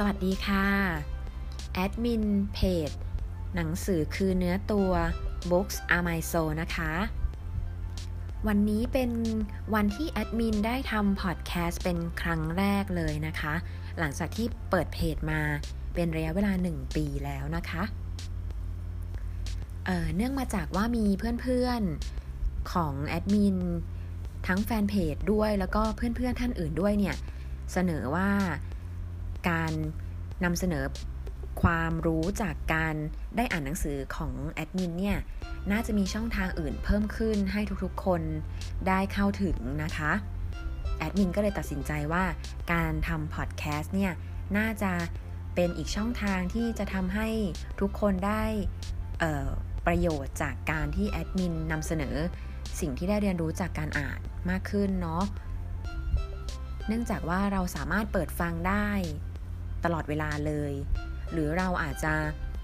สวัสดีค่ะ แอดมินเพจ หนังสือคือเนื้อตัว Books Are My Soul นะคะ วันนี้เป็นวันที่แอดมินได้ทำพอดแคสต์เป็นครั้งแรกเลยนะคะ หลังจากที่เปิดเพจมาเป็นระยะเวลา 1 ปีแล้วนะคะเเนื่องมาจากว่ามีเพื่อนๆของแอดมินทั้งแฟนเพจด้วยแล้วก็เพื่อนๆท่านอื่นด้วยเนี่ย เสนอว่า การนำเสนอความรู้จากการได้อ่านหนังสือของแอดมินเนี่ย น่าจะมีช่องทางอื่นเพิ่มขึ้นให้ทุกๆคนได้เข้าถึงนะคะ แอดมินก็เลยตัดสินใจว่าการทำพอดแคสต์เนี่ย น่าจะเป็นอีกช่องทางที่จะทำให้ทุกคนได้ประโยชน์จากการที่แอดมินนำเสนอสิ่งที่ได้เรียนรู้จากการอ่านมากขึ้นเนาะ เนื่องจากว่าเราสามารถเปิดฟังได้ ตลอดเวลาเลย หรือเราอาจจะ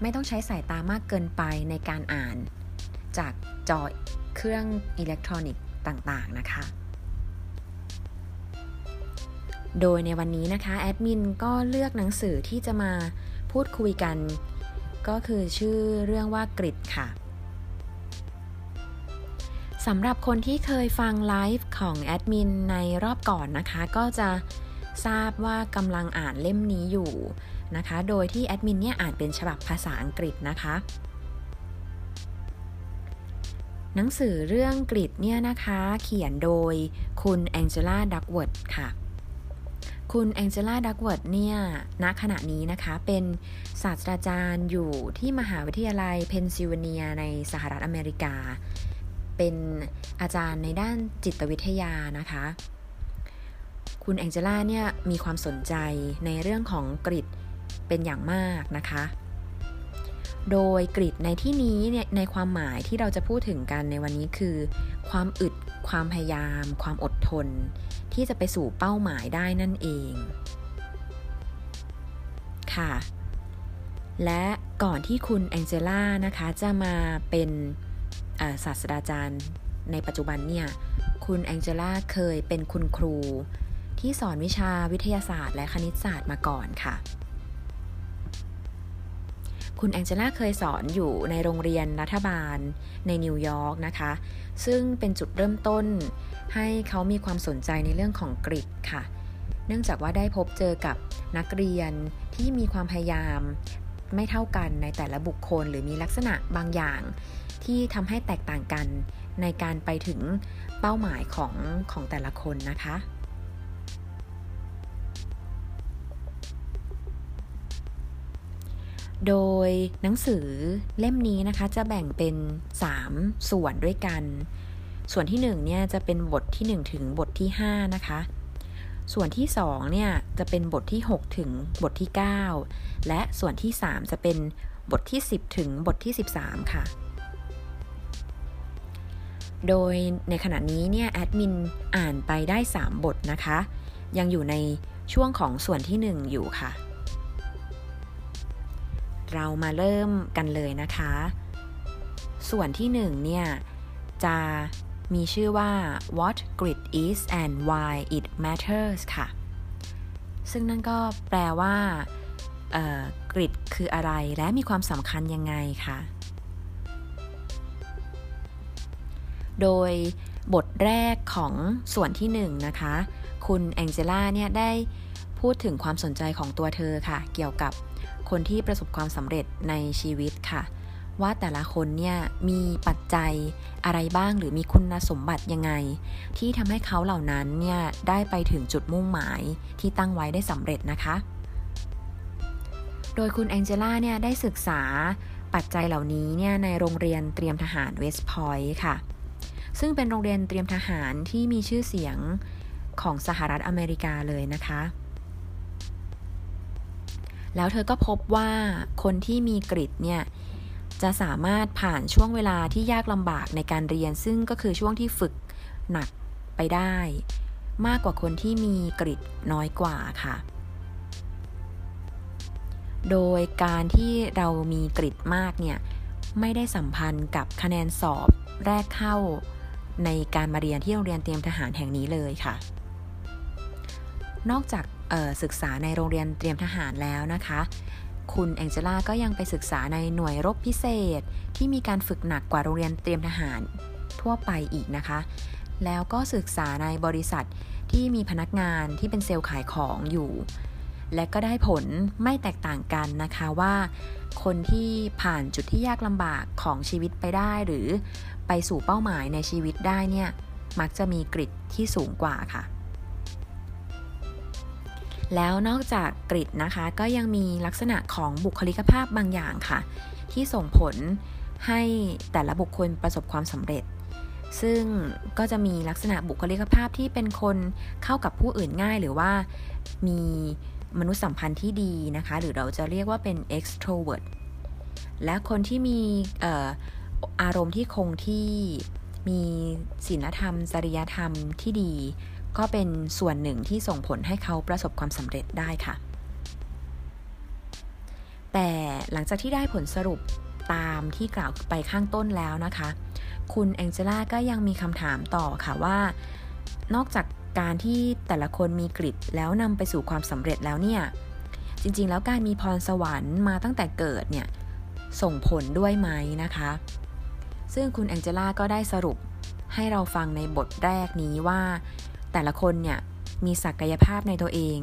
ไม่ต้องใช้สายตามากเกินไปในการอ่าน จากจอเครื่องอิเล็กทรอนิกส์ต่างๆนะคะ โดยในวันนี้นะคะ แอดมินก็เลือกหนังสือที่จะมาพูดคุยกัน ก็คือชื่อเรื่องว่า Grit ค่ะสำหรับคนที่เคยฟังไลฟ์ของแอดมินในรอบก่อนนะคะ ก็จะ ทราบว่ากำลังอ่านเล่มนี้อยู่นะคะ โดยที่แอดมินเนี่ยอ่านเป็นฉบับภาษาอังกฤษนะคะ หนังสือเรื่อง Grit เนี่ยนะคะ เขียนโดยคุณ Angela Duckworth ค่ะ คุณ Angela Duckworth เนี่ยณขณะนี้นะคะ เป็นศาสตราจารย์อยู่ที่มหาวิทยาลัยเพนซิลเวเนียในสหรัฐอเมริกา เป็นอาจารย์ในด้านจิตวิทยานะคะ คุณแองเจล่าเนี่ยมีความสนใจในเรื่องของกริดเป็นอย่างมากนะคะ โดยกริดในที่นี้เนี่ยในความหมายที่เราจะพูดถึงกันในวันนี้คือ ความอึด ความพยายาม ความอดทน ที่จะไปสู่เป้าหมายได้นั่นเอง ค่ะ และก่อนที่คุณแองเจล่านะคะจะมาเป็นศาสตราจารย์ในปัจจุบันเนี่ย คุณแองเจล่าเคยเป็นคุณครู ที่สอนวิชาวิทยาศาสตร์ และคณิตศาสตร์มาก่อนค่ะ คุณแองเจล่าเคยสอนอยู่ในโรงเรียนรัฐบาลในนิวยอร์กนะคะ ซึ่งเป็นจุดเริ่มต้นให้เขามีความสนใจในเรื่องของกริดค่ะ เนื่องจากว่าได้พบเจอกับนักเรียนที่มีความพยายามไม่เท่ากันในแต่ละบุคคลหรือมีลักษณะบางอย่างที่ทำให้แตกต่างกันในการไปถึงเป้าหมายของของแต่ละคนนะคะ โดยหนังสือเล่มนี้นะคะจะแบ่งเป็น 3 ส่วนด้วยกัน ส่วนที่1เนี่ยจะเป็นบทที่ 1 ถึงบทที่ 5 นะคะ ส่วนที่2เนี่ยจะเป็นบทที่ 6 ถึงบทที่ 9 และส่วนที่ 3 จะเป็นบทที่ 10 ถึงบทที่ 13 ค่ะ โดยในขณะนี้เนี่ยแอดมินอ่านไปได้ 3 บทนะคะ ยังอยู่ในช่วงของส่วนที่ 1 อยู่ค่ะ เรามาเริ่มกันเลยนะคะ ส่วนที่หนึ่งเนี่ย จะมีชื่อว่า what grit is and why it matters ค่ะ ซึ่งนั่นก็แปลว่ากริดคืออะไรและมีความสำคัญยังไงค่ะ โดยบทแรกของส่วนที่หนึ่งนะคะ คุณแองเจล่าเนี่ยได้พูดถึงความสนใจของตัวเธอค่ะ เกี่ยวกับ คนที่ประสบความสำเร็จในชีวิตค่ะ ว่าแต่ละคนเนี่ยมีปัจจัยอะไรบ้างหรือมีคุณสมบัติยังไง ที่ทำให้เขาเหล่านั้นเนี่ยได้ไปถึงจุดมุ่งหมายที่ตั้งไว้ได้สำเร็จนะคะ โดยคุณแองเจล่าเนี่ยได้ศึกษาปัจจัยเหล่านี้เนี่ยในโรงเรียนเตรียมทหารเวสต์พอยต์ค่ะ ซึ่งเป็นโรงเรียนเตรียมทหารที่มีชื่อเสียงของสหรัฐอเมริกาเลยนะคะ แล้วเธอก็พบว่าคนที่มีกริดเนี่ยจะสามารถผ่านช่วงเวลาที่ยากลำบากในการเรียน ซึ่งก็คือช่วงที่ฝึกหนักไปได้ มากกว่าคนที่มีกริดน้อยกว่าค่ะ โดยการที่เรามีกริดมากเนี่ยไม่ได้สัมพันธ์กับคะแนนสอบแรกเข้าในการมาเรียนที่โรงเรียนเตรียมทหารแห่งนี้เลยค่ะ นอกจาก ศึกษาในโรงเรียนเตรียมทหารแล้วนะคะ คุณแองเจล่าก็ยังไปศึกษาในหน่วยรบพิเศษ ที่มีการฝึกหนักกว่าโรงเรียนเตรียมทหารทั่วไปอีกนะคะ แล้วก็ศึกษาในบริษัทที่มีพนักงานที่เป็นเซลล์ขายของอยู่ และก็ได้ผลไม่แตกต่างกันนะคะว่า คนที่ผ่านจุดที่ยากลำบากของชีวิตไปได้ หรือไปสู่เป้าหมายในชีวิตได้เนี่ยมักจะมีกริดที่สูงกว่าค่ะ แล้วนอกจากกริดนะคะ ก็ยังมีลักษณะของบุคลิกภาพบางอย่างค่ะ ที่ส่งผลให้แต่ละบุคคลประสบความสำเร็จ ซึ่งก็จะมีลักษณะบุคลิกภาพที่เป็นคนเข้ากับผู้อื่นง่ายหรือว่ามีมนุษยสัมพันธ์ที่ดีนะคะ หรือเราจะเรียกว่าเป็น extrovert และคนที่มีอารมณ์ที่คงที่มีศีลธรรม จริยธรรมที่ดี ก็เป็นส่วนหนึ่งที่ส่งผลให้เขาประสบความสำเร็จได้ค่ะ แต่หลังจากที่ได้ผลสรุปตามที่กล่าวไปข้างต้นแล้วนะคะ คุณแองเจล่าก็ยังมีคำถามต่อค่ะว่า นอกจากการที่แต่ละคนมีกริดแล้วนำไปสู่ความสำเร็จแล้วเนี่ย จริงๆ แล้วการมีพรสวรรค์มาตั้งแต่เกิดเนี่ย ส่งผลด้วยไหมนะคะ ซึ่งคุณแองเจล่าก็ได้สรุปให้เราฟังในบทแรกนี้ว่า แต่ละคนเนี่ยมีศักยภาพในตัวเอง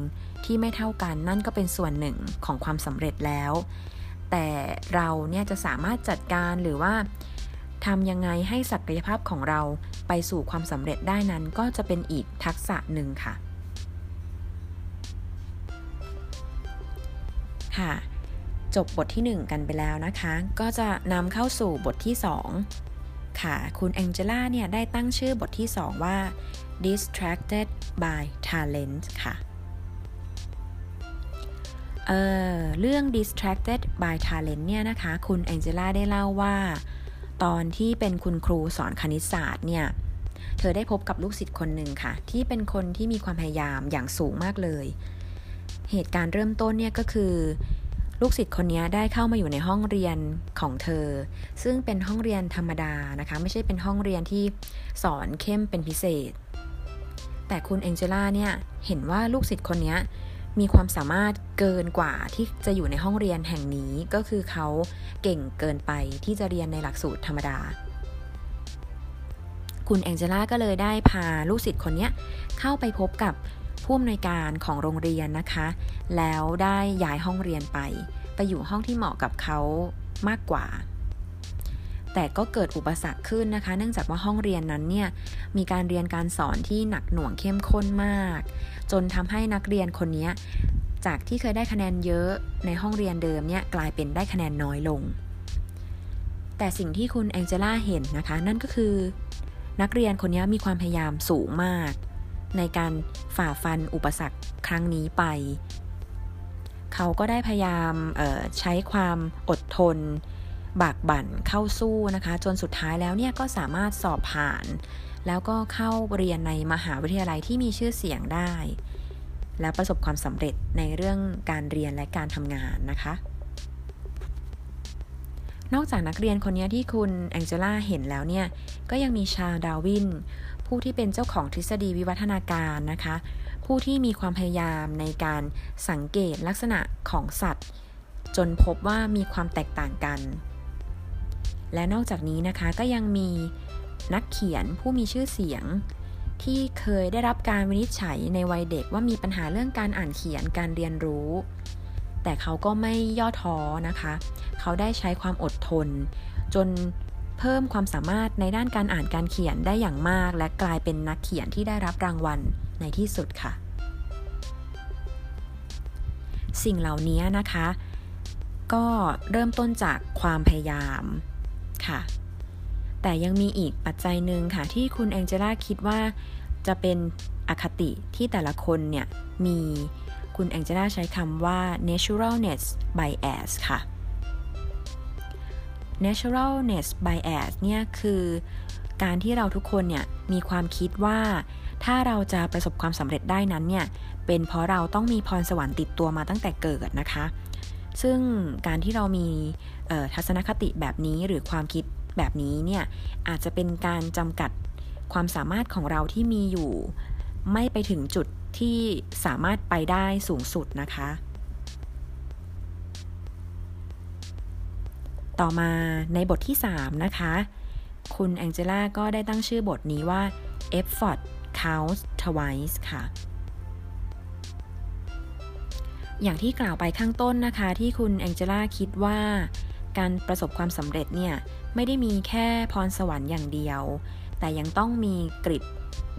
ที่ไม่เท่ากันนั่นก็เป็นส่วนหนึ่งของความสำเร็จแล้ว แต่เราเนี่ยจะสามารถจัดการหรือว่าทำยังไงให้ศักยภาพของเราไปสู่ความสำเร็จได้นั้นก็จะเป็นอีกทักษะหนึ่งค่ะ ค่ะ จบบทที่ 1 กันไปแล้วนะคะ ก็จะนำเข้าสู่บทที่ 2 ค่ะ คุณแองเจล่าเนี่ยได้ตั้งชื่อบทที่ 2 ว่า distracted by talent ค่ะเเรื่อง distracted by talent เนี่ยนะคะ คุณแองเจล่าได้เล่าว่า ตอนที่เป็นคุณครูสอนคณิตศาสตร์เนี่ย เธอได้พบกับลูกศิษย์คนหนึ่งค่ะ ที่เป็นคนที่มีความพยายามอย่างสูงมากเลย เหตุการณ์เริ่มต้นเนี่ยก็คือ ลูกศิษย์คนนี้ได้เข้ามาอยู่ในห้องเรียนของเธอ ซึ่งเป็นห้องเรียนธรรมดานะคะ ไม่ใช่เป็นห้องเรียนที่สอนเข้มเป็นพิเศษ แต่คุณเองเจล่าเนี่ยเห็นว่าลูกศิษย์คนนี้มีความสามารถเกินกว่าที่จะอยู่ในห้องเรียนแห่งนี้ก็คือเขาเก่งเกินไปที่จะเรียนในหลักสูตรธรรมดา คุณแองเจล่าก็เลยได้พาลูกศิษย์คนนี้เข้าไปพบกับผู้อำนวยการของโรงเรียนนะคะ แล้วได้ย้ายห้องเรียนไป ไปอยู่ห้องที่เหมาะกับเขามากกว่า แต่ก็เกิดอุปสรรคขึ้นนะคะ เนื่องจากว่าห้องเรียนนั้นเนี่ยมีการเรียนการสอนที่หนักหน่วงเข้มข้นมาก จนทำให้นักเรียนคนนี้จากที่เคยได้คะแนนเยอะในห้องเรียนเดิมเนี่ยกลายเป็นได้คะแนนน้อยลง แต่สิ่งที่คุณแองเจล่าเห็นนะคะ นั่นก็คือ นักเรียนคนนี้มีความพยายามสูงมาก ในการฝ่าฟันอุปสรรคครั้งนี้ไป เขาก็ได้พยายามใช้ความอดทน บากบั่นเข้าสู้นะคะ จนสุดท้ายแล้วเนี่ยก็สามารถสอบผ่าน แล้วก็เข้าเรียนในมหาวิทยาลัยที่มีชื่อเสียงได้ แล้วประสบความสำเร็จในเรื่องการเรียนและการทำงานนะคะ นอกจากนักเรียนคนนี้ที่คุณแองเจล่าเห็นแล้วเนี่ยก็ยังมีชาดาวิน ผู้ที่เป็นเจ้าของทฤษฎีวิวัฒนาการนะคะ ผู้ที่มีความพยายามในการสังเกตลักษณะของสัตว์ จนพบว่ามีความแตกต่างกัน และนอกจากนี้นะคะก็ยังมีนักเขียนผู้มีชื่อเสียง ที่เคยได้รับการวินิจฉัยในวัยเด็กว่ามีปัญหาเรื่องการอ่านเขียนการเรียนรู้ แต่เขาก็ไม่ย่อท้อนะคะ เขาได้ใช้ความอดทน จนเพิ่มความสามารถในด้านการอ่านการเขียนได้อย่างมาก และกลายเป็นนักเขียนที่ได้รับรางวัลในที่สุดค่ะ สิ่งเหล่านี้นะคะ ก็เริ่มต้นจากความพยายาม ค่ะ แต่ยังมีอีกปัจจัยหนึ่งค่ะที่คุณแองเจล่าคิดว่าจะเป็นอคติที่แต่ละคนเนี่ย มีคุณแองเจล่าใช้คำว่า naturalness bias ค่ะ naturalness bias เนี่ย คือการที่เราทุกคนเนี่ย มีความคิดว่าถ้าเราจะประสบความสำเร็จได้นั้นเนี่ย เป็นเพราะเราต้องมีพรสวรรค์ติดตัวมาตั้งแต่เกิดนะคะ ซึ่งการที่เรามีทัศนคติแบบนี้หรือความคิดแบบนี้เนี่ยอาจจะเป็นการจำกัดความสามารถของเราที่มีอยู่ ไม่ไปถึงจุดที่สามารถไปได้สูงสุดนะคะ ต่อมาในบทที่ 3 นะคะ คุณแองเจล่าก็ได้ตั้งชื่อบทนี้ว่า effort counts twice ค่ะ อย่างที่กล่าวไปข้างต้นนะคะที่คุณแองเจล่าคิดว่า การประสบความสำเร็จเนี่ย ไม่ได้มีแค่พรสวรรค์อย่างเดียว แต่ยังต้องมีกริด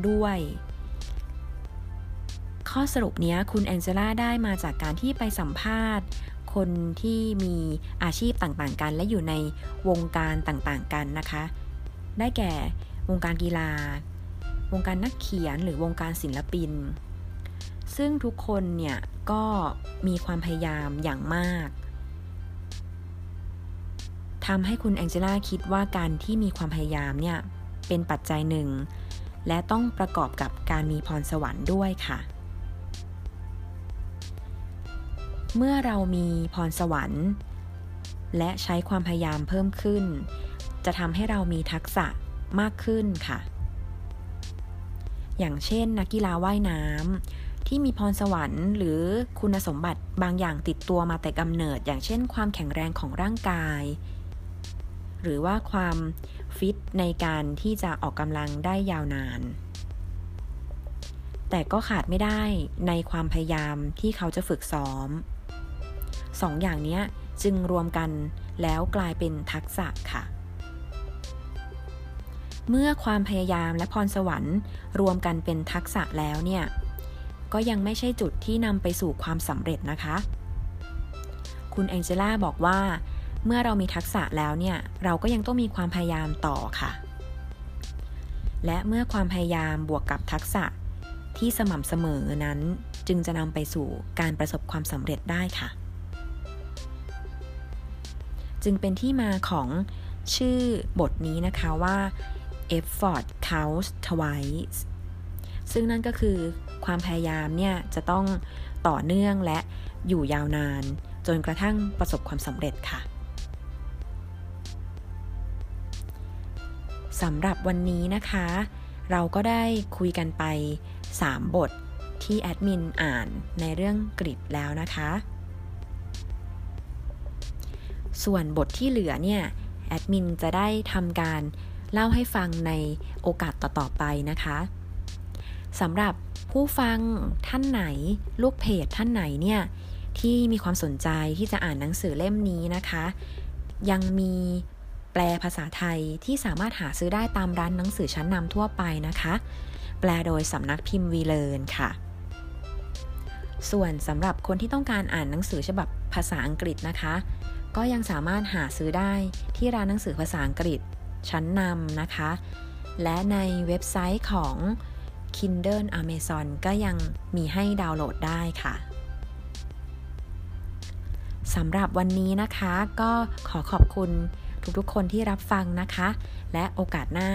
ด้วย ข้อสรุปนี้คุณแองเจล่าได้มาจากการที่ไปสัมภาษณ์ คนที่มีอาชีพต่างๆกัน และอยู่ในวงการต่างๆกันนะคะ ได้แก่วงการกีฬา วงการนักเขียนหรือวงการศิลปิน ซึ่งทุกคนเนี่ยก็มีความพยายามอย่างมากทำให้คุณแองเจล่าคิดว่าการที่มีความพยายามเนี่ยเป็นปัจจัยหนึ่ง และต้องประกอบกับการมีพรสวรรค์ด้วยค่ะ เมื่อเรามีพรสวรรค์ และใช้ความพยายามเพิ่มขึ้น จะทำให้เรามีทักษะมากขึ้นค่ะ อย่างเช่น นักกีฬาว่ายน้ำ ที่มีพรสวรรค์หรือคุณสมบัติบางอย่างติดตัวมาแต่กำเนิด อย่างเช่น ความแข็งแรงของร่างกาย หรือว่าความฟิตในการที่จะออกกำลังได้ยาวนาน แต่ก็ขาดไม่ได้ในความพยายามที่เขาจะฝึกซ้อมสองอย่างนี้จึงรวมกันแล้วกลายเป็นทักษะค่ะ เมื่อความพยายามและพรสวรรค์รวมกันเป็นทักษะแล้วเนี่ย ก็ยังไม่ใช่จุดที่นำไปสู่ความสำเร็จนะคะ คุณแองเจล่าบอกว่า เมื่อเรามีทักษะแล้วเนี่ย เราก็ยังต้องมีความพยายามต่อค่ะ และเมื่อความพยายามบวกกับทักษะที่สม่ำเสมอนั้น จึงจะนำไปสู่การประสบความสำเร็จได้ค่ะ จึงเป็นที่มาของชื่อบทนี้นะคะว่า effort counts twice ซึ่งนั่นก็คือ ความพยายามเนี่ยจะต้องต่อเนื่องและอยู่ยาวนาน จนกระทั่งประสบความสำเร็จค่ะสำหรับวันนี้นะคะ เราก็ได้คุยกันไป 3 บทที่แอดมินอ่านในเรื่องกริดแล้วนะคะ ส่วนบทที่เหลือเนี่ย แอดมินจะได้ทำการเล่าให้ฟังในโอกาสต่อ ๆ ไปนะคะสำหรับ ผู้ฟังท่านไหน ลูกเพจท่านไหนเนี่ยที่มีความสนใจที่จะอ่านหนังสือเล่มนี้นะคะ ยังมีแปลภาษาไทยที่สามารถหาซื้อได้ตามร้านหนังสือชั้นนำทั่วไปนะคะ แปลโดยสำนักพิมพ์วีเลนค่ะ ส่วนสำหรับคนที่ต้องการอ่านหนังสือฉบับภาษาอังกฤษนะคะ ก็ยังสามารถหาซื้อได้ที่ร้านหนังสือภาษาอังกฤษชั้นนำนะคะ และในเว็บไซต์ของ Kindle Amazon ก็ยังมีให้ดาวน์โหลดได้ค่ะสำหรับวันนี้นะคะก็ขอขอบคุณทุกๆคนที่รับฟังนะคะ และโอกาสหน้า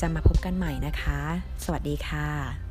จะมาพบกันใหม่นะคะ สวัสดีค่ะ